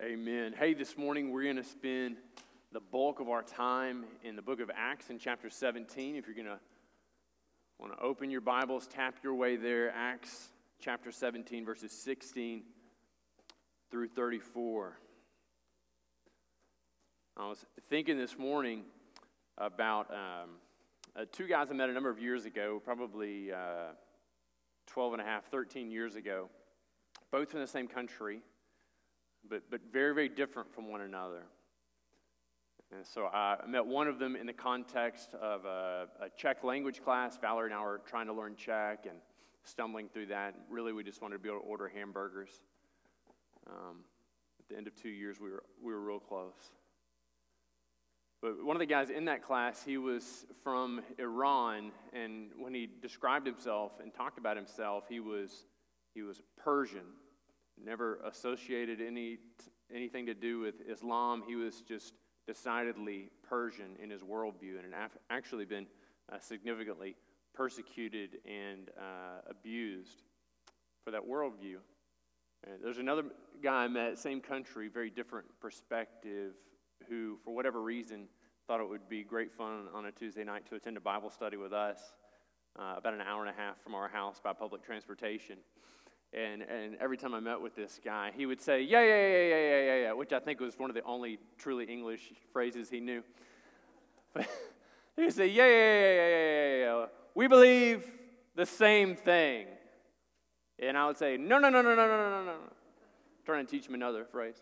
Amen. Hey, this morning we're going to spend the bulk of our time in the book of Acts in chapter 17. If you're going to want to open your Bibles, tap your way there. Acts chapter 17, verses 16 through 34. I was thinking this morning about um, uh, two guys I met a number of years ago, probably uh, 12 and a half, 13 years ago, both from the same country but, but very, very different from one another. And so I met one of them in the context of a, a Czech language class. Valerie and I were trying to learn Czech and stumbling through that. Really, we just wanted to be able to order hamburgers. Um, at the end of two years, we were, we were real close. But one of the guys in that class, he was from Iran, and when he described himself and talked about himself, he was, he was Persian never associated any, anything to do with Islam. He was just decidedly Persian in his worldview and had actually been uh, significantly persecuted and uh, abused for that worldview. And there's another guy I met, same country, very different perspective, who, for whatever reason, thought it would be great fun on a Tuesday night to attend a Bible study with us, uh, about an hour and a half from our house by public transportation. And, and every time I met with this guy, he would say, yeah, yeah, yeah, yeah, yeah, yeah, yeah, which I think was one of the only truly English phrases he knew. But he would say, yeah, yeah, yeah, yeah, yeah, yeah, yeah. We believe the same thing. And I would say, no, no, no, no, no, no, no, no, no. Trying to teach him another phrase.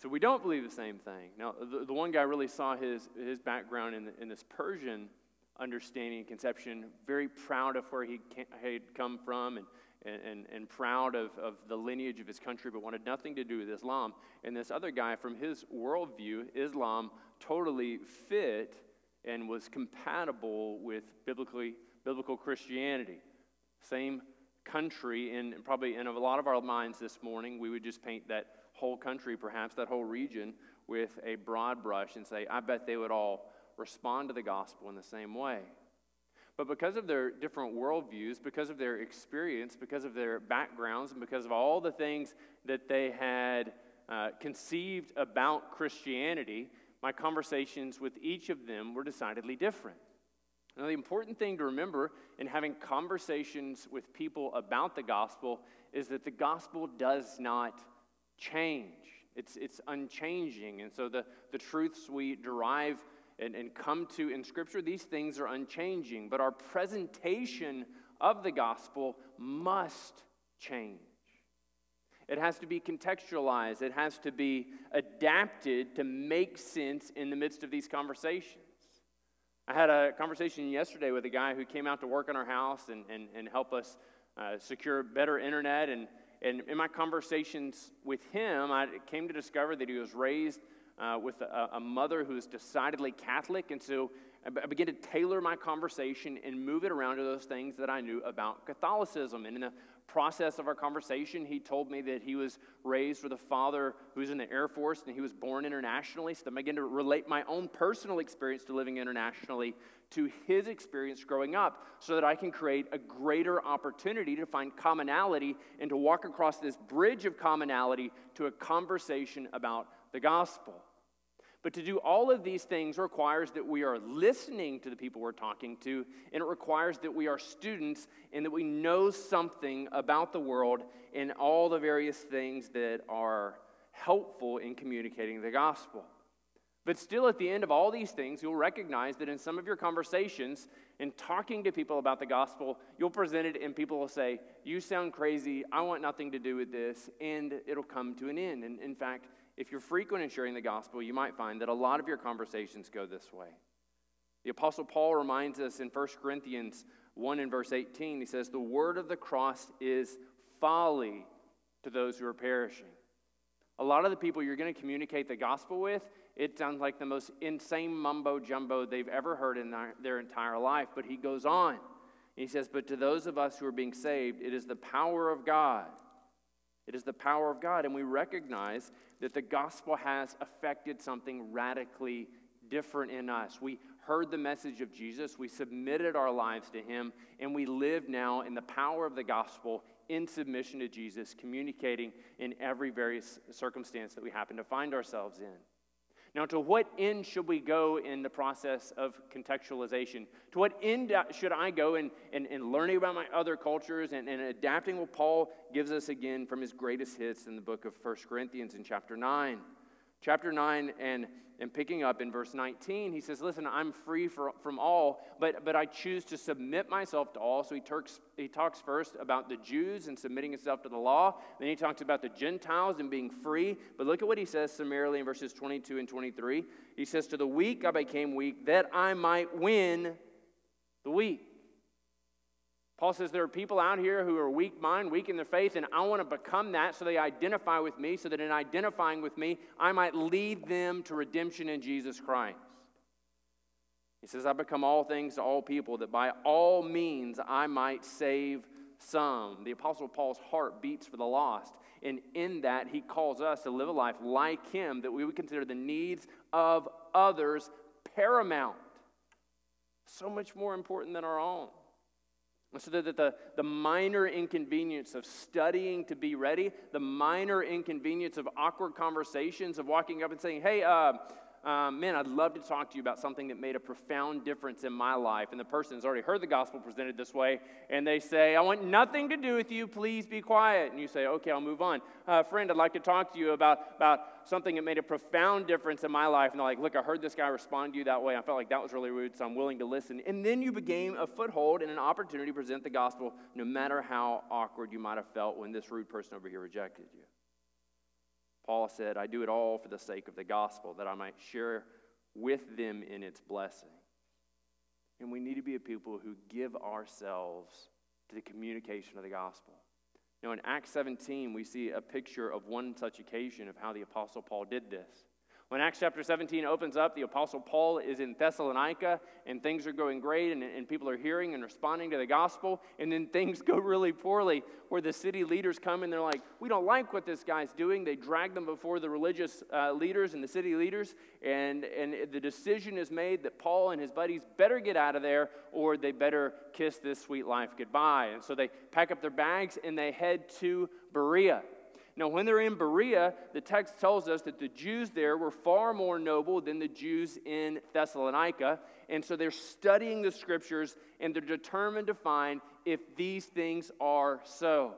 So we don't believe the same thing. Now, the, the one guy really saw his, his background in, in this Persian understanding and conception, very proud of where he had come from and and, and, and proud of, of the lineage of his country, but wanted nothing to do with Islam. And this other guy, from his worldview, Islam totally fit and was compatible with biblically, biblical Christianity. Same country, and probably in a lot of our minds this morning, we would just paint that whole country, perhaps that whole region, with a broad brush and say, I bet they would all respond to the gospel in the same way. But because of their different worldviews, because of their experience, because of their backgrounds, and because of all the things that they had uh, conceived about Christianity, my conversations with each of them were decidedly different. Now, the important thing to remember in having conversations with people about the gospel is that the gospel does not change. It's, it's unchanging. And so the, the truths we derive and, and come to in Scripture, these things are unchanging. But our presentation of the gospel must change. It has to be contextualized, it has to be adapted to make sense in the midst of these conversations. I had a conversation yesterday with a guy who came out to work in our house and, and, and help us uh, secure better internet. And, and in my conversations with him, I came to discover that he was raised uh, with a, a, mother who is decidedly Catholic. And so I began to tailor my conversation and move it around to those things that I knew about Catholicism. And in the process of our conversation, he told me that he was raised with a father who's in the Air Force and he was born internationally. So I began to relate my own personal experience to living internationally to his experience growing up so that I can create a greater opportunity to find commonality and to walk across this bridge of commonality to a conversation about the gospel. But to do all of these things requires that we are listening to the people we're talking to, and it requires that we are students and that we know something about the world and all the various things that are helpful in communicating the gospel. But still, at the end of all these things, you'll recognize that in some of your conversations and talking to people about the gospel, you'll present it and people will say, You sound crazy. I want nothing to do with this. And it'll come to an end. And in fact, if you're frequent in sharing the gospel, you might find that a lot of your conversations go this way. The Apostle Paul reminds us in 1 Corinthians 1 and verse 18, he says, The word of the cross is folly to those who are perishing. A lot of the people you're going to communicate the gospel with, it sounds like the most insane mumbo jumbo they've ever heard in their, their entire life. But he goes on. He says, But to those of us who are being saved, it is the power of God it is the power of God, and we recognize that the gospel has affected something radically different in us. We heard the message of Jesus, we submitted our lives to Him, and we live now in the power of the gospel in submission to Jesus, communicating in every various circumstance that we happen to find ourselves in. Now, to what end should we go in the process of contextualization? To what end uh, should I go in, in, in learning about my other cultures and, and adapting what Paul gives us again from his greatest hits in the book of 1 Corinthians in chapter 9? Chapter 9 and, and picking up in verse 19, he says, Listen, I'm free for, from all, but, but I choose to submit myself to all. So he, talks he talks first about the Jews and submitting himself to the law. Then he talks about the Gentiles and being free. But look at what he says summarily in verses 22 and 23. He says, To the weak I became weak, that I might win the weak. Paul says there are people out here who are weak mind, weak in their faith, and I want to become that so they identify with me, so that in identifying with me, I might lead them to redemption in Jesus Christ. He says, I become all things to all people, that by all means I might save some. The Apostle Paul's heart beats for the lost. And in that, he calls us to live a life like him, that we would consider the needs of others paramount. So much more important than our own. So that the, the minor inconvenience of studying to be ready, the minor inconvenience of awkward conversations, of walking up and saying, hey, uh, um, man, I'd love to talk to you about something that made a profound difference in my life. And the person has already heard the gospel presented this way, and they say, I want nothing to do with you. Please be quiet. And you say, okay, I'll move on. Uh, friend, I'd like to talk to you about, about something that made a profound difference in my life. And they're like, look, I heard this guy respond to you that way. I felt like that was really rude, so I'm willing to listen. And then you became a foothold and an opportunity to present the gospel, no matter how awkward you might have felt when this rude person over here rejected you. Paul said, I do it all for the sake of the gospel, that I might share with them in its blessing. And we need to be a people who give ourselves to the communication of the gospel. Now, in Acts 17, we see a picture of one such occasion of how the Apostle Paul did this. When Acts chapter 17 opens up, the Apostle Paul is in Thessalonica, and things are going great, and, and people are hearing and responding to the gospel. And then things go really poorly, where the city leaders come and they're like, We don't like what this guy's doing. They drag them before the religious uh, leaders and the city leaders, and, and the decision is made that Paul and his buddies better get out of there, or they better kiss this sweet life goodbye. And so they pack up their bags and they head to Berea. Now, when they're in Berea, the text tells us that the Jews there were far more noble than the Jews in Thessalonica. And so they're studying the scriptures and they're determined to find if these things are so.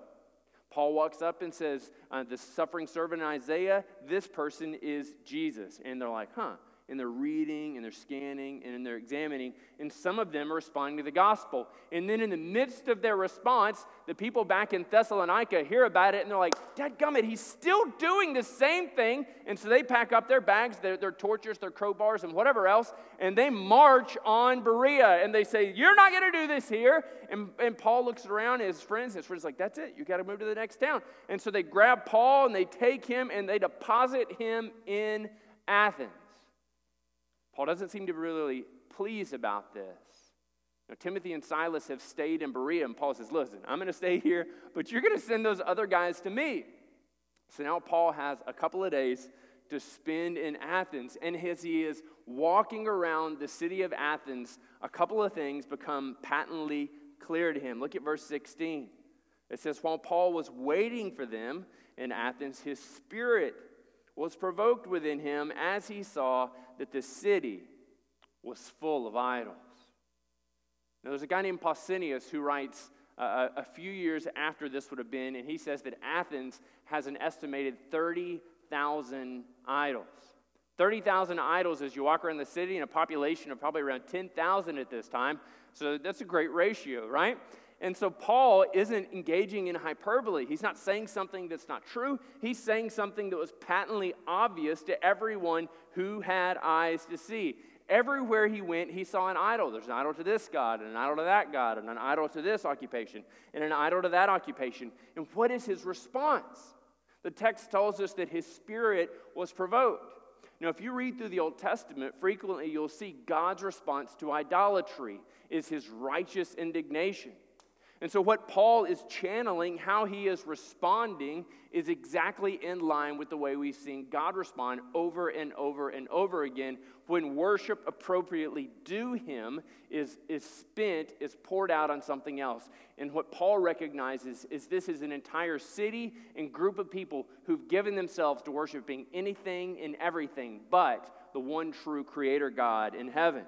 Paul walks up and says, uh, The suffering servant in Isaiah, this person is Jesus. And they're like, huh and they're reading and they're scanning and they're examining, and some of them are responding to the gospel. And then in the midst of their response, the people back in Thessalonica hear about it and they're like, Dad gummit, he's still doing the same thing. And so they pack up their bags, their, their torches, their crowbars, and whatever else, and they march on Berea and they say, You're not going to do this here. And, and Paul looks around at his friends, his friends like, That's it, you got to move to the next town. And so they grab Paul and they take him and they deposit him in Athens. Paul doesn't seem to be really pleased about this. Now, Timothy and Silas have stayed in Berea, and Paul says, Listen, I'm going to stay here, but you're going to send those other guys to me. So now Paul has a couple of days to spend in Athens, and as he is walking around the city of Athens, a couple of things become patently clear to him. Look at verse 16. It says, While Paul was waiting for them in Athens, his spirit was provoked within him as he saw that the city was full of idols. Now, there's a guy named Pausanias who writes uh, a few years after this would have been, and he says that Athens has an estimated 30,000 idols. 30,000 idols as you walk around the city and a population of probably around 10,000 at this time. So that's a great ratio, right? And so Paul isn't engaging in hyperbole. He's not saying something that's not true. He's saying something that was patently obvious to everyone who had eyes to see. Everywhere he went, he saw an idol. There's an idol to this God, and an idol to that God, and an idol to this occupation, and an idol to that occupation. And what is his response? The text tells us that his spirit was provoked. Now, if you read through the Old Testament, frequently you'll see God's response to idolatry is his righteous indignation. And so, what Paul is channeling, how he is responding, is exactly in line with the way we've seen God respond over and over and over again when worship appropriately due him is, is spent, is poured out on something else. And what Paul recognizes is this is an entire city and group of people who've given themselves to worshiping anything and everything but the one true creator God in heaven.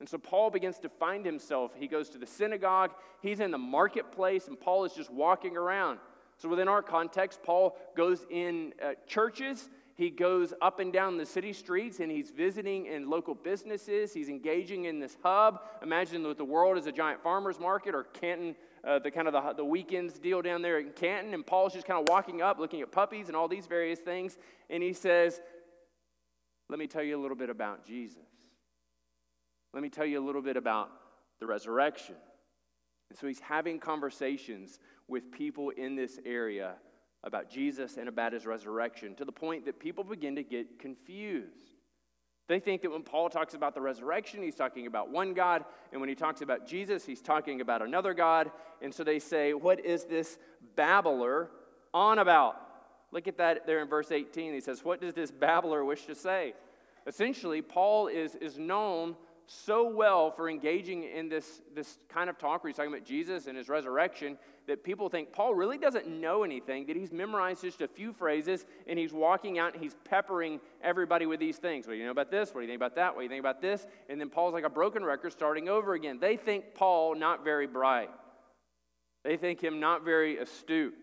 And so Paul begins to find himself. He goes to the synagogue, he's in the marketplace, and Paul is just walking around. So, within our context, Paul goes in uh, churches, he goes up and down the city streets, and he's visiting in local businesses. He's engaging in this hub. Imagine that the world is a giant farmer's market or Canton, uh, the kind of the, the weekends deal down there in Canton. And Paul's just kind of walking up, looking at puppies and all these various things. And he says, Let me tell you a little bit about Jesus. Let me tell you a little bit about the resurrection. And so he's having conversations with people in this area about Jesus and about his resurrection to the point that people begin to get confused. They think that when Paul talks about the resurrection, he's talking about one God, and when he talks about Jesus, he's talking about another God. And so they say, What is this babbler on about? Look at that there in verse 18. He says, What does this babbler wish to say? Essentially, Paul is, is known so well for engaging in this, this kind of talk where he's talking about Jesus and his resurrection that people think Paul really doesn't know anything, that he's memorized just a few phrases and he's walking out and he's peppering everybody with these things. What do you know about this? What do you think about that? What do you think about this? And then Paul's like a broken record starting over again. They think Paul not very bright, they think him not very astute.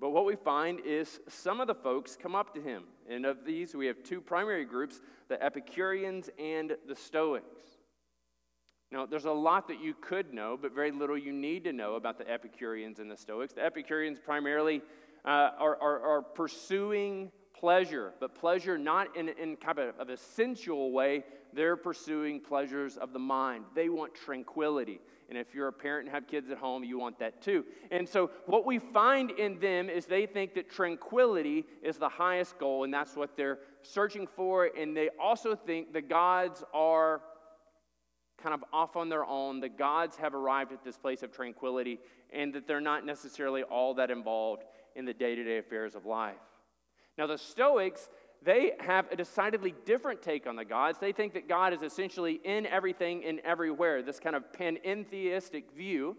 But what we find is some of the folks come up to him. And of these, we have two primary groups the Epicureans and the Stoics. Now, there's a lot that you could know, but very little you need to know about the Epicureans and the Stoics. The Epicureans primarily uh, are, are, are, pursuing pleasure, but pleasure not in, in kind of, of a sensual way. They're pursuing pleasures of the mind. They want tranquility. And if you're a parent and have kids at home, you want that too. And so, what we find in them is they think that tranquility is the highest goal, and that's what they're searching for. And they also think the gods are kind of off on their own. The gods have arrived at this place of tranquility, and that they're not necessarily all that involved in the day to day affairs of life. Now, the Stoics they have a decidedly different take on the gods. They think that God is essentially in everything and everywhere, this kind of panentheistic view.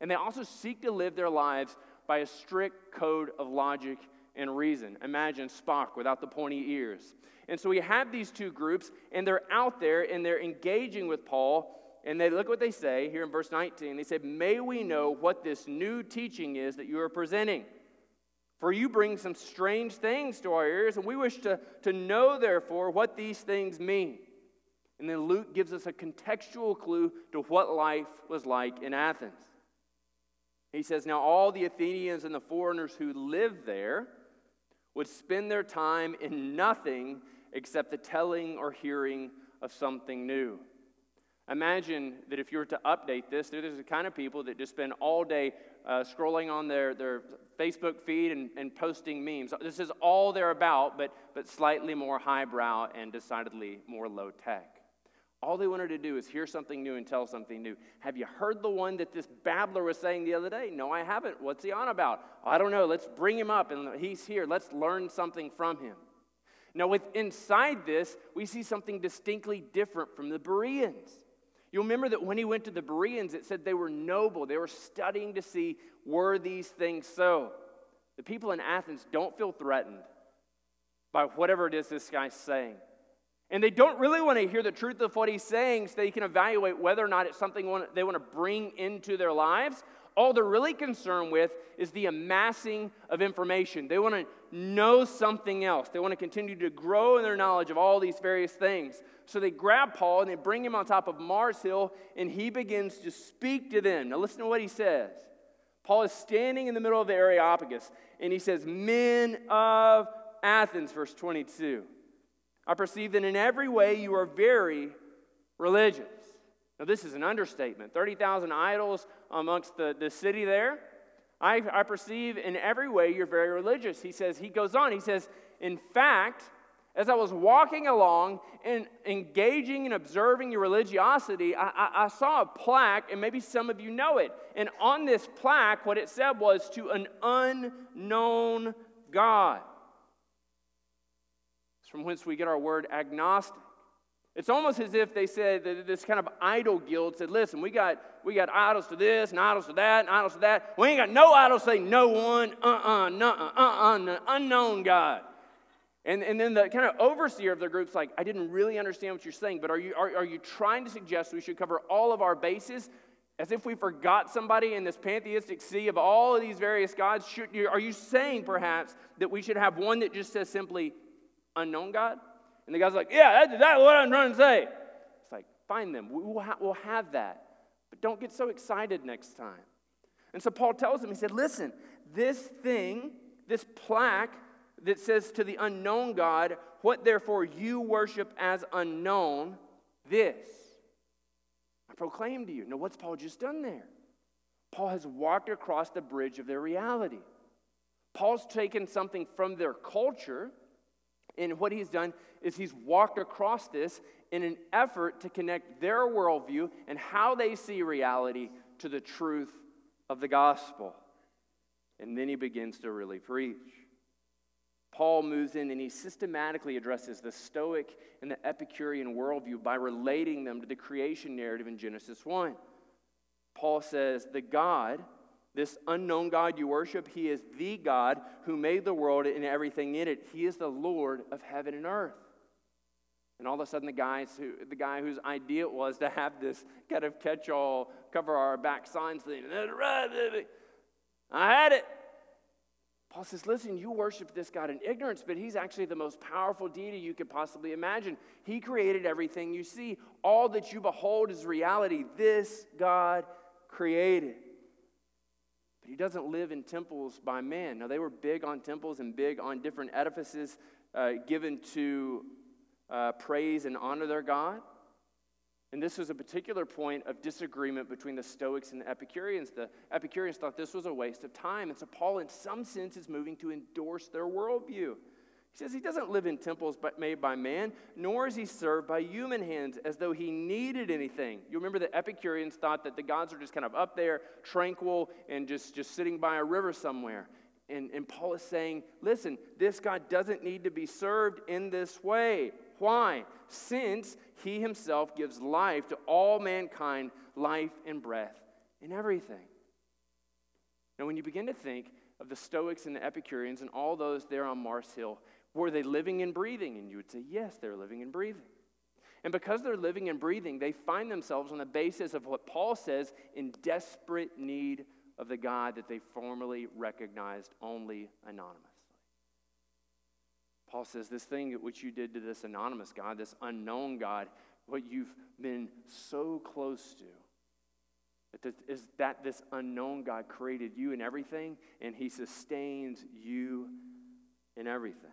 And they also seek to live their lives by a strict code of logic and reason. Imagine Spock without the pointy ears. And so we have these two groups, and they're out there and they're engaging with Paul. And they look what they say here in verse 19. They said, May we know what this new teaching is that you are presenting. For you bring some strange things to our ears, and we wish to, to know, therefore, what these things mean. And then Luke gives us a contextual clue to what life was like in Athens. He says, Now all the Athenians and the foreigners who lived there would spend their time in nothing except the telling or hearing of something new. Imagine that if you were to update this, there's the kind of people that just spend all day uh, scrolling on their, their Facebook feed and, and posting memes. This is all they're about, but, but slightly more highbrow and decidedly more low tech. All they wanted to do is hear something new and tell something new. Have you heard the one that this babbler was saying the other day? No, I haven't. What's he on about? I don't know. Let's bring him up and he's here. Let's learn something from him. Now, with inside this, we see something distinctly different from the Bereans. You'll remember that when he went to the Bereans, it said they were noble. They were studying to see were these things so. The people in Athens don't feel threatened by whatever it is this guy's saying. And they don't really want to hear the truth of what he's saying so they can evaluate whether or not it's something they want to bring into their lives. All they're really concerned with is the amassing of information. They want to know something else. They want to continue to grow in their knowledge of all these various things. So they grab Paul and they bring him on top of Mars Hill, and he begins to speak to them. Now, listen to what he says. Paul is standing in the middle of the Areopagus, and he says, Men of Athens, verse 22. I perceive that in every way you are very religious. Now, this is an understatement 30,000 idols amongst the, the city there. I, I perceive in every way you're very religious. He says, he goes on, he says, In fact, as I was walking along and engaging and observing your religiosity, I, I, I, saw a plaque, and maybe some of you know it. And on this plaque, what it said was to an unknown God. It's from whence we get our word agnostic. It's almost as if they said that this kind of idol guild said, listen, we got, we got idols to this and idols to that and idols to that. We ain't got no idols say no one, uh-uh, uh-uh, uh-uh, unknown God. And, and then the kind of overseer of the group's like, I didn't really understand what you're saying, but are you, are, are you trying to suggest we should cover all of our bases as if we forgot somebody in this pantheistic sea of all of these various gods? Should, are you saying perhaps that we should have one that just says simply unknown God? And the guy's like, Yeah, that's exactly what I'm trying to say. It's like, find them. We will ha- we'll have that. But don't get so excited next time. And so Paul tells him, He said, Listen, this thing, this plaque that says to the unknown God, What therefore you worship as unknown, this I proclaim to you. Now, what's Paul just done there? Paul has walked across the bridge of their reality. Paul's taken something from their culture and what he's done is he's walked across this in an effort to connect their worldview and how they see reality to the truth of the gospel. And then he begins to really preach. Paul moves in and he systematically addresses the Stoic and the Epicurean worldview by relating them to the creation narrative in Genesis 1. Paul says, The God this unknown God you worship, He is the God who made the world and everything in it. He is the Lord of heaven and earth. And all of a sudden, the, guys who, the guy whose idea it was to have this kind of catch all, cover our back signs thing, I had it. Paul says, Listen, you worship this God in ignorance, but He's actually the most powerful deity you could possibly imagine. He created everything you see. All that you behold is reality. This God created. But he doesn't live in temples by man. Now, they were big on temples and big on different edifices uh, given to uh, praise and honor their God. And this was a particular point of disagreement between the Stoics and the Epicureans. The Epicureans thought this was a waste of time. And so Paul, in some sense, is moving to endorse their worldview. He says he doesn't live in temples made by man, nor is he served by human hands as though he needed anything. You remember the Epicureans thought that the gods are just kind of up there, tranquil, and just, just sitting by a river somewhere. And, and Paul is saying, listen, this God doesn't need to be served in this way. Why? Since he himself gives life to all mankind, life and breath and everything. Now, when you begin to think of the Stoics and the Epicureans and all those there on Mars Hill, were they living and breathing? And you would say, yes, they're living and breathing. And because they're living and breathing, they find themselves on the basis of what Paul says in desperate need of the God that they formerly recognized only anonymously. Paul says, This thing which you did to this anonymous God, this unknown God, what you've been so close to, is that this unknown God created you and everything, and he sustains you in everything.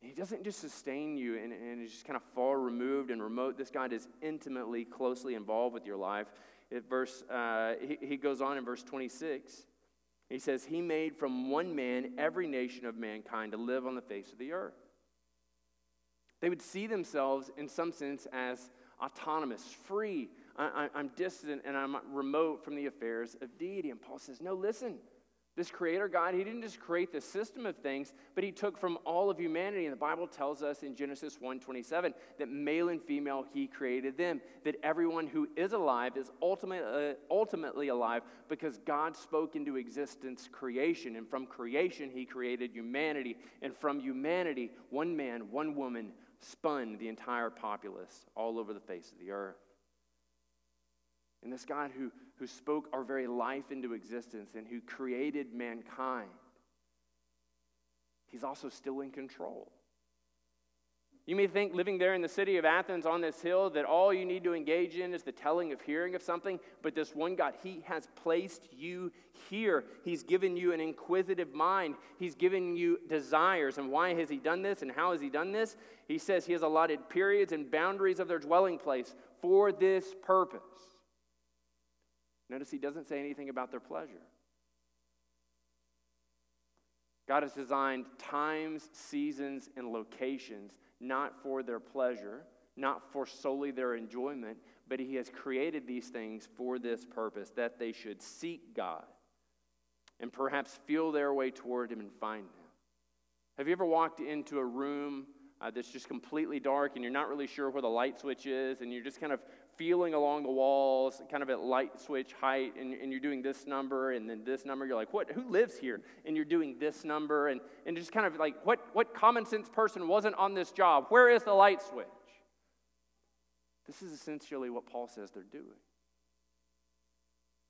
He doesn't just sustain you and, and is just kind of far removed and remote. This God is intimately, closely involved with your life. It verse, uh, he, he goes on in verse 26. He says, He made from one man every nation of mankind to live on the face of the earth. They would see themselves, in some sense, as autonomous, free. I, am distant and I'm remote from the affairs of deity. And Paul says, No, listen. This creator God, he didn't just create the system of things, but he took from all of humanity. And the Bible tells us in Genesis 1:27 that male and female he created them, that everyone who is alive is ultimately, uh, ultimately alive because God spoke into existence creation. And from creation, he created humanity. And from humanity, one man, one woman spun the entire populace all over the face of the earth. And this God who who spoke our very life into existence and who created mankind, he's also still in control. You may think living there in the city of Athens on this hill that all you need to engage in is the telling of hearing of something, but this one God, He has placed you here. He's given you an inquisitive mind, He's given you desires. And why has He done this and how has He done this? He says He has allotted periods and boundaries of their dwelling place for this purpose. Notice he doesn't say anything about their pleasure. God has designed times, seasons, and locations not for their pleasure, not for solely their enjoyment, but He has created these things for this purpose that they should seek God and perhaps feel their way toward Him and find Him. Have you ever walked into a room uh, that's just completely dark and you're not really sure where the light switch is and you're just kind of feeling along the walls, kind of at light switch height, and, and, you're doing this number and then this number. You're like, what? Who lives here? And you're doing this number, and, and just kind of like, what, what common sense person wasn't on this job? Where is the light switch? This is essentially what Paul says they're doing.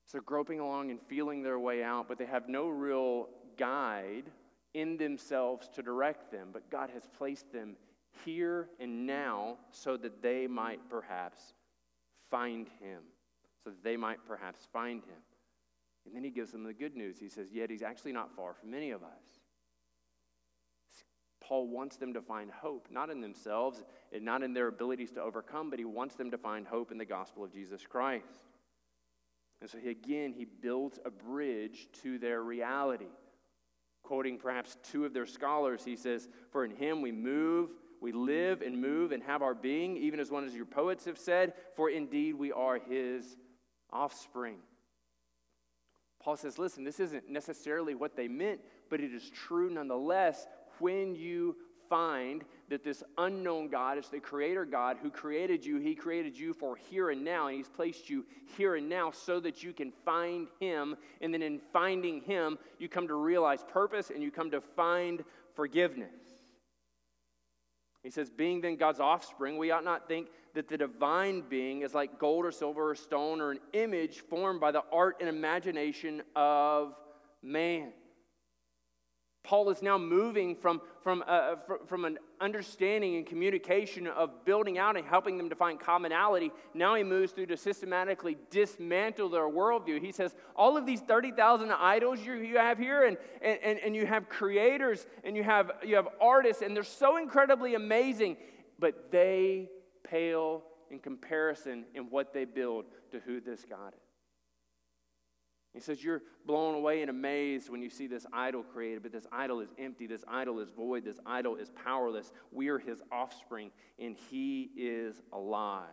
So they're groping along and feeling their way out, but they have no real guide in themselves to direct them. But God has placed them here and now so that they might perhaps find him, so that they might perhaps find him. And then he gives them the good news. He says, Yet he's actually not far from any of us. Paul wants them to find hope, not in themselves and not in their abilities to overcome, but he wants them to find hope in the gospel of Jesus Christ. And so, he, again, he builds a bridge to their reality. Quoting perhaps two of their scholars, he says, For in him we move we live and move and have our being, even as one of your poets have said, for indeed we are his offspring. Paul says, listen, this isn't necessarily what they meant, but it is true nonetheless when you find that this unknown God is the creator God who created you. He created you for here and now, and He's placed you here and now so that you can find Him. And then in finding Him, you come to realize purpose and you come to find forgiveness. He says, Being then God's offspring, we ought not think that the divine being is like gold or silver or stone or an image formed by the art and imagination of man. Paul is now moving from, from, uh, from an understanding and communication of building out and helping them to find commonality. Now he moves through to systematically dismantle their worldview. He says, All of these 30,000 idols you, you have here, and, and, and you have creators, and you have, you have artists, and they're so incredibly amazing, but they pale in comparison in what they build to who this God is. He says, You're blown away and amazed when you see this idol created, but this idol is empty. This idol is void. This idol is powerless. We are his offspring, and he is alive.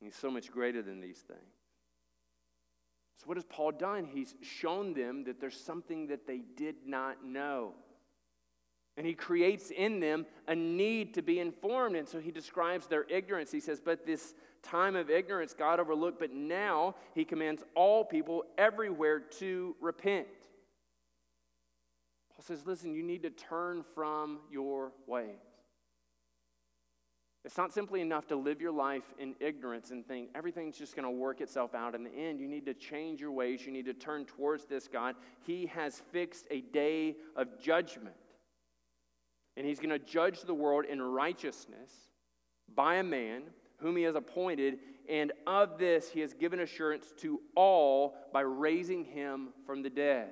He's so much greater than these things. So, what has Paul done? He's shown them that there's something that they did not know. And he creates in them a need to be informed. And so he describes their ignorance. He says, But this time of ignorance God overlooked, but now he commands all people everywhere to repent. Paul says, Listen, you need to turn from your ways. It's not simply enough to live your life in ignorance and think everything's just going to work itself out in the end. You need to change your ways. You need to turn towards this God. He has fixed a day of judgment and he's going to judge the world in righteousness by a man whom he has appointed, and of this he has given assurance to all by raising him from the dead.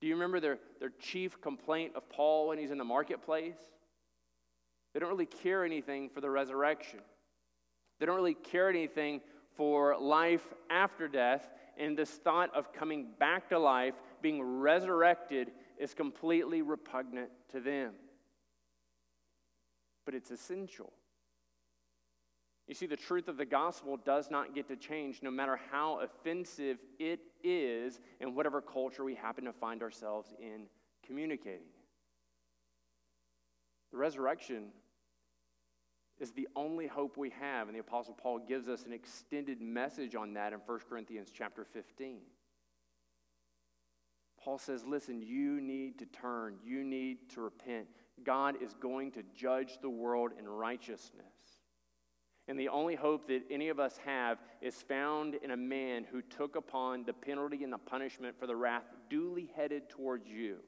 Do you remember their, their chief complaint of Paul when he's in the marketplace? They don't really care anything for the resurrection. They don't really care anything for life after death. And this thought of coming back to life, being resurrected, is completely repugnant to them. But it's essential. You see, the truth of the gospel does not get to change no matter how offensive it is in whatever culture we happen to find ourselves in communicating. The resurrection is the only hope we have, and the Apostle Paul gives us an extended message on that in 1 Corinthians chapter 15. Paul says, listen, you need to turn, you need to repent. God is going to judge the world in righteousness. And the only hope that any of us have is found in a man who took upon the penalty and the punishment for the wrath duly headed towards you.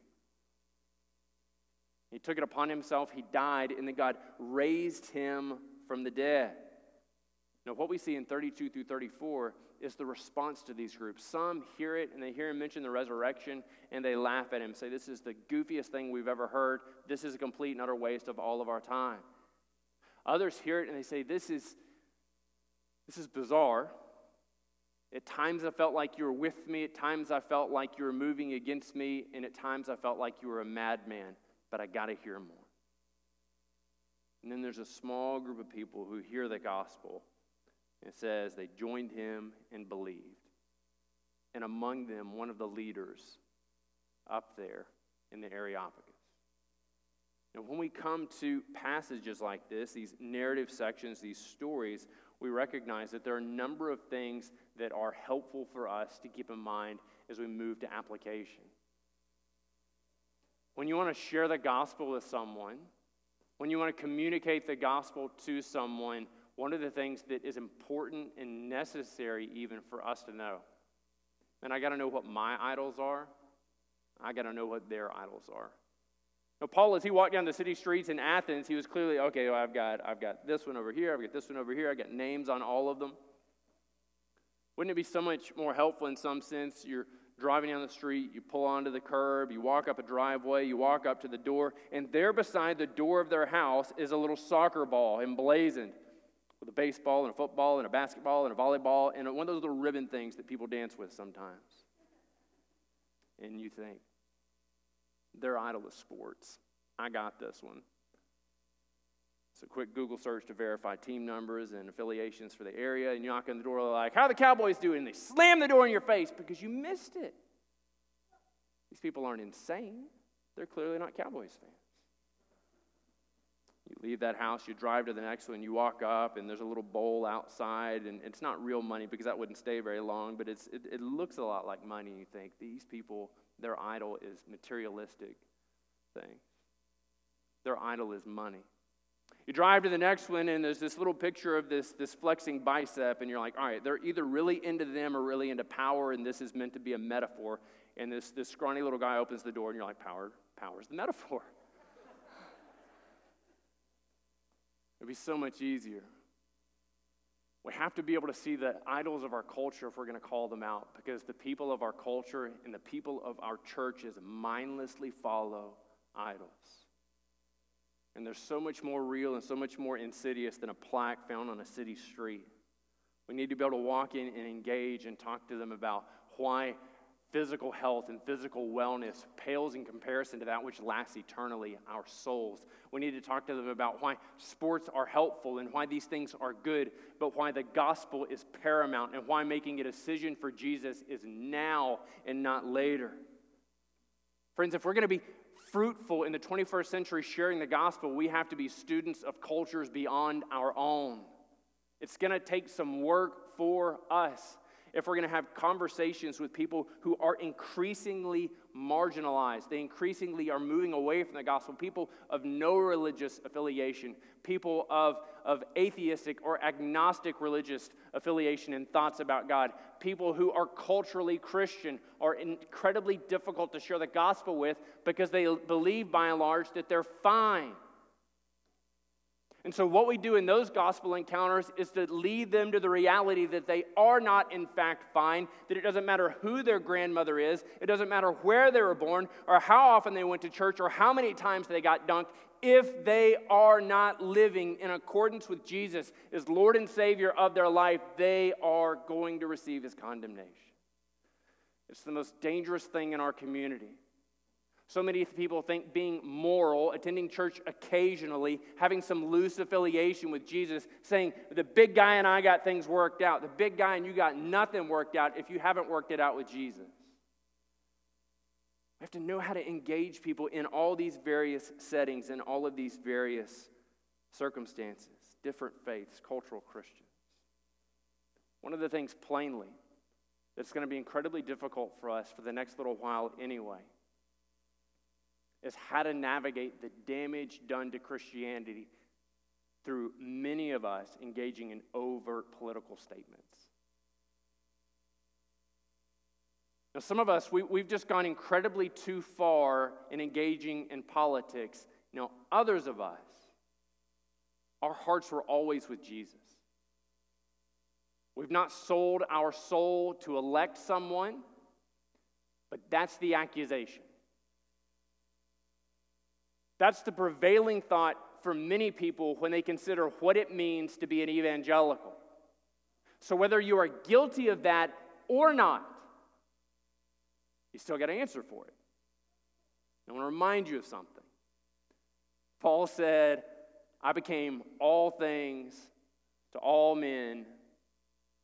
He took it upon himself, he died, and then God raised him from the dead. Now, what we see in 32 through 34 is the response to these groups. Some hear it and they hear him mention the resurrection and they laugh at him, say, This is the goofiest thing we've ever heard. This is a complete and utter waste of all of our time. Others hear it and they say, This is, this is bizarre. At times I felt like you were with me. At times I felt like you were moving against me. And at times I felt like you were a madman. But I got to hear more. And then there's a small group of people who hear the gospel. And it says they joined him and believed. And among them, one of the leaders up there in the Areopagus. And when we come to passages like this, these narrative sections, these stories, we recognize that there are a number of things that are helpful for us to keep in mind as we move to application. When you want to share the gospel with someone, when you want to communicate the gospel to someone, one of the things that is important and necessary even for us to know. And I got to know what my idols are. I got to know what their idols are. Now, Paul, as he walked down the city streets in Athens, he was clearly, okay, well, I've got, I've got this one over here, I've got this one over here, I've got names on all of them. Wouldn't it be so much more helpful in some sense? You're driving down the street, you pull onto the curb, you walk up a driveway, you walk up to the door, and there beside the door of their house is a little soccer ball emblazoned with a baseball and a football and a basketball and a volleyball and one of those little ribbon things that people dance with sometimes. And you think, their idol is sports. I got this one. It's a quick Google search to verify team numbers and affiliations for the area. And you knock on the door, like, How the Cowboys doing? And they slam the door in your face because you missed it. These people aren't insane, they're clearly not Cowboys fans. You leave that house, you drive to the next one, you walk up, and there's a little bowl outside, and it's not real money because that wouldn't stay very long, but it's, it, it looks a lot like money. You think these people, their idol is materialistic things, their idol is money. You drive to the next one, and there's this little picture of this, this flexing bicep, and you're like, all right, they're either really into them or really into power, and this is meant to be a metaphor. And this, this scrawny little guy opens the door, and you're like, power, power's the metaphor. It'd be so much easier. We have to be able to see the idols of our culture if we're going to call them out, because the people of our culture and the people of our churches mindlessly follow idols. And they're so much more real and so much more insidious than a plaque found on a city street. We need to be able to walk in and engage and talk to them about why physical health and physical wellness pales in comparison to that which lasts eternally, our souls. We need to talk to them about why sports are helpful and why these things are good, but why the gospel is paramount and why making a decision for Jesus is now and not later. Friends, if we're going to be fruitful in the 21st century sharing the gospel, we have to be students of cultures beyond our own. It's going to take some work for us if we're going to have conversations with people who are increasingly marginalized, they increasingly are moving away from the gospel, people of no religious affiliation, people of, of atheistic or agnostic religious affiliation and thoughts about God, people who are culturally Christian are incredibly difficult to share the gospel with because they believe by and large that they're fine. And so, what we do in those gospel encounters is to lead them to the reality that they are not, in fact, fine, that it doesn't matter who their grandmother is, it doesn't matter where they were born, or how often they went to church, or how many times they got dunked. If they are not living in accordance with Jesus as Lord and Savior of their life, they are going to receive His condemnation. It's the most dangerous thing in our community. So many people think being moral, attending church occasionally, having some loose affiliation with Jesus, saying, the big guy and I got things worked out. The big guy and you got nothing worked out if you haven't worked it out with Jesus. We have to know how to engage people in all these various settings, in all of these various circumstances, different faiths, cultural Christians. One of the things, plainly, that's going to be incredibly difficult for us for the next little while anyway is how to navigate the damage done to Christianity through many of us engaging in overt political statements. Now, some of us, we, we've just gone incredibly too far in engaging in politics. Now, others of us, our hearts were always with Jesus. We've not sold our soul to elect someone, but that's the accusation. That's the prevailing thought for many people when they consider what it means to be an evangelical. So, whether you are guilty of that or not, you still got to answer for it. I want to remind you of something. Paul said, I became all things to all men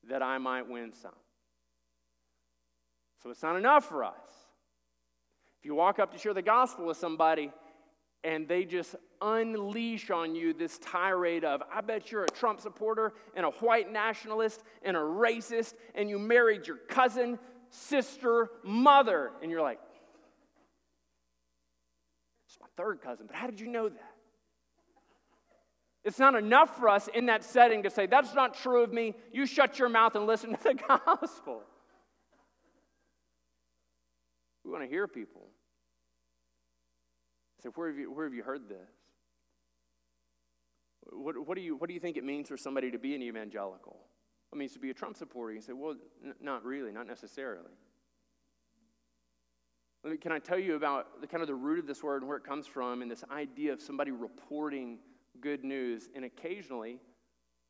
that I might win some. So it's not enough for us. If you walk up to share the gospel with somebody and they just unleash on you this tirade of, I bet you're a Trump supporter and a white nationalist and a racist, and you married your cousin, sister, mother. And you're like, it's my third cousin, but how did you know that? It's not enough for us in that setting to say, that's not true of me. You shut your mouth and listen to the gospel. We want to hear people. Say, where have you, where have you heard this? What, what, do you, what do you think it means for somebody to be an evangelical? It means to be a Trump supporter. You say, well, n- not really, not necessarily. Me, can I tell you about the kind of the root of this word and where it comes from and this idea of somebody reporting good news? And occasionally,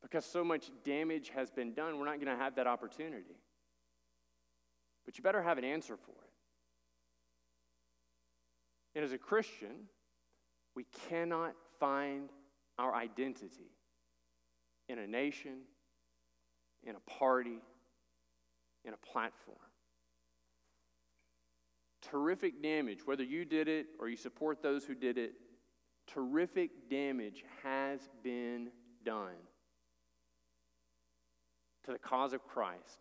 because so much damage has been done, we're not going to have that opportunity. But you better have an answer for it. And as a Christian, we cannot find our identity in a nation, in a party, in a platform. Terrific damage, whether you did it or you support those who did it, terrific damage has been done to the cause of Christ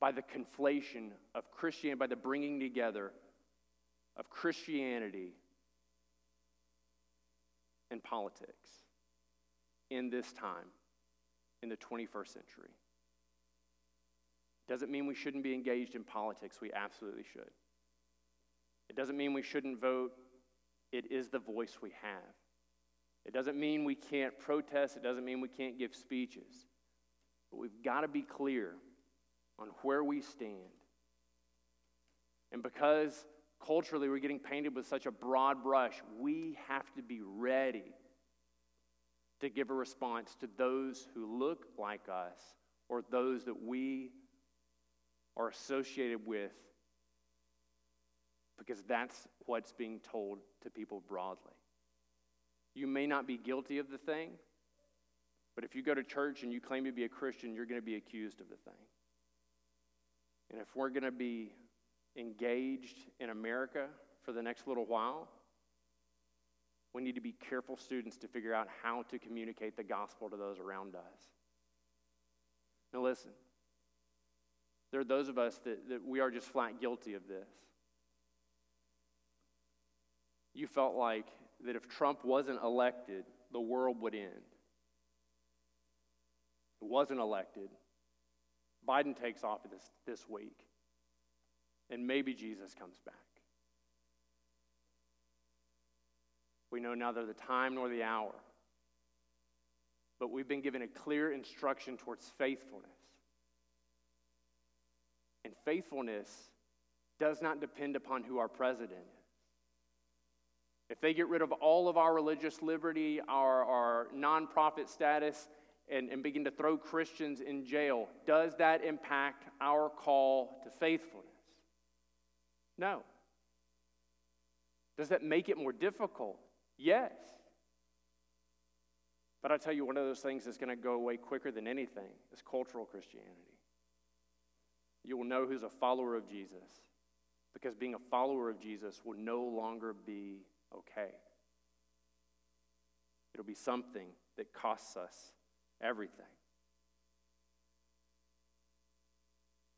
by the conflation of Christianity, by the bringing together of Christianity and politics in this time, in the 21st century. It doesn't mean we shouldn't be engaged in politics. We absolutely should. It doesn't mean we shouldn't vote. It is the voice we have. It doesn't mean we can't protest. It doesn't mean we can't give speeches. But we've got to be clear on where we stand. And because culturally we're getting painted with such a broad brush, we have to be ready to give a response to those who look like us or those that we are associated with because that's what's being told to people broadly. You may not be guilty of the thing, but if you go to church and you claim to be a Christian, you're going to be accused of the thing. And if we're going to be engaged in America for the next little while, we need to be careful students to figure out how to communicate the gospel to those around us. Now, listen, there are those of us that, that we are just flat guilty of this. You felt like that if Trump wasn't elected, the world would end. It wasn't elected. Biden takes office this, this week and maybe Jesus comes back. We know neither the time nor the hour, but we've been given a clear instruction towards faithfulness. And faithfulness does not depend upon who our president is. If they get rid of all of our religious liberty, our, our nonprofit status, and, and begin to throw Christians in jail, does that impact our call to faithfulness? No. Does that make it more difficult? Yes. But I tell you, one of those things that's going to go away quicker than anything is cultural Christianity. You will know who's a follower of Jesus because being a follower of Jesus will no longer be okay. It'll be something that costs us everything.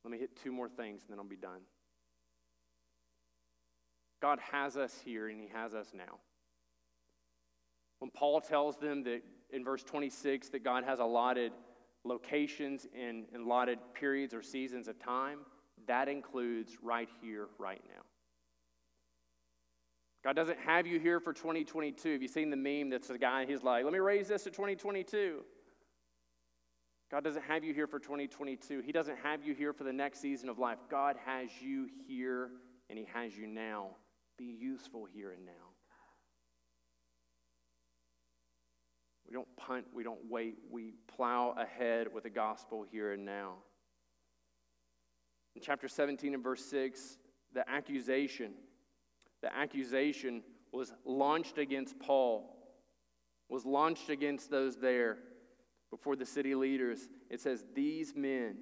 Let me hit two more things and then I'll be done. God has us here and He has us now. When Paul tells them that in verse 26 that God has allotted locations and allotted periods or seasons of time, that includes right here, right now. God doesn't have you here for 2022. Have you seen the meme that's a guy, he's like, let me raise this to 2022. God doesn't have you here for 2022. He doesn't have you here for the next season of life. God has you here and He has you now be useful here and now. We don't punt, we don't wait, we plow ahead with the gospel here and now. In chapter 17 and verse 6, the accusation, the accusation was launched against Paul, was launched against those there before the city leaders. It says, These men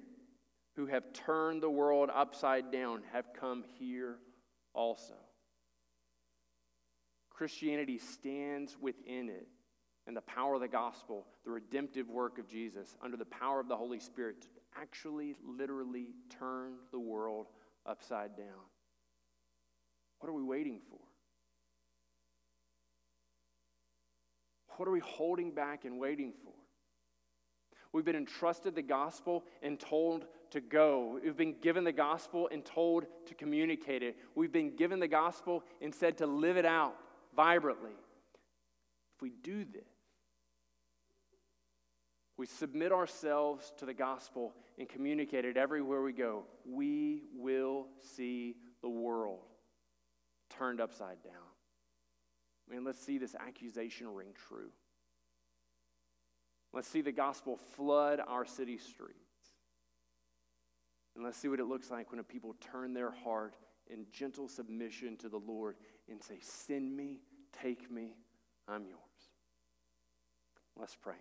who have turned the world upside down have come here also. Christianity stands within it and the power of the gospel, the redemptive work of Jesus, under the power of the Holy Spirit to actually, literally turn the world upside down. What are we waiting for? What are we holding back and waiting for? We've been entrusted the gospel and told to go. We've been given the gospel and told to communicate it. We've been given the gospel and said to live it out vibrantly. If we do this, we submit ourselves to the gospel and communicate it everywhere we go, we will see the world turned upside down. Man, let's see this accusation ring true. Let's see the gospel flood our city streets. And let's see what it looks like when a people turn their heart in gentle submission to the Lord and say, Send me, take me, I'm yours. Let's pray.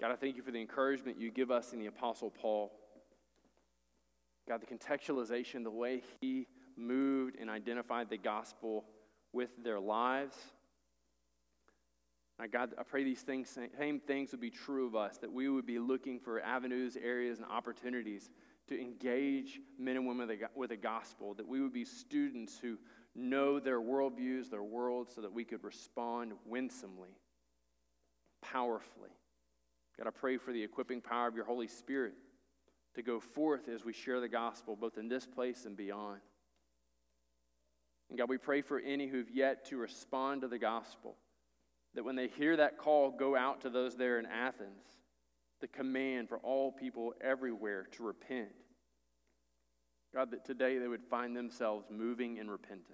God, I thank you for the encouragement you give us in the Apostle Paul. God, the contextualization, the way he moved and identified the gospel with their lives. God, I pray these things, same things would be true of us, that we would be looking for avenues, areas, and opportunities to engage men and women with the gospel, that we would be students who know their worldviews, their world, so that we could respond winsomely, powerfully. God, I pray for the equipping power of your Holy Spirit to go forth as we share the gospel, both in this place and beyond. And God, we pray for any who've yet to respond to the gospel, that when they hear that call, go out to those there in Athens, the command for all people everywhere to repent. God, that today they would find themselves moving in repentance.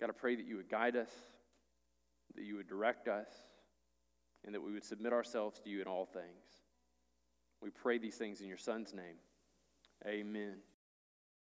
God, I pray that you would guide us, that you would direct us, and that we would submit ourselves to you in all things. We pray these things in your Son's name. Amen.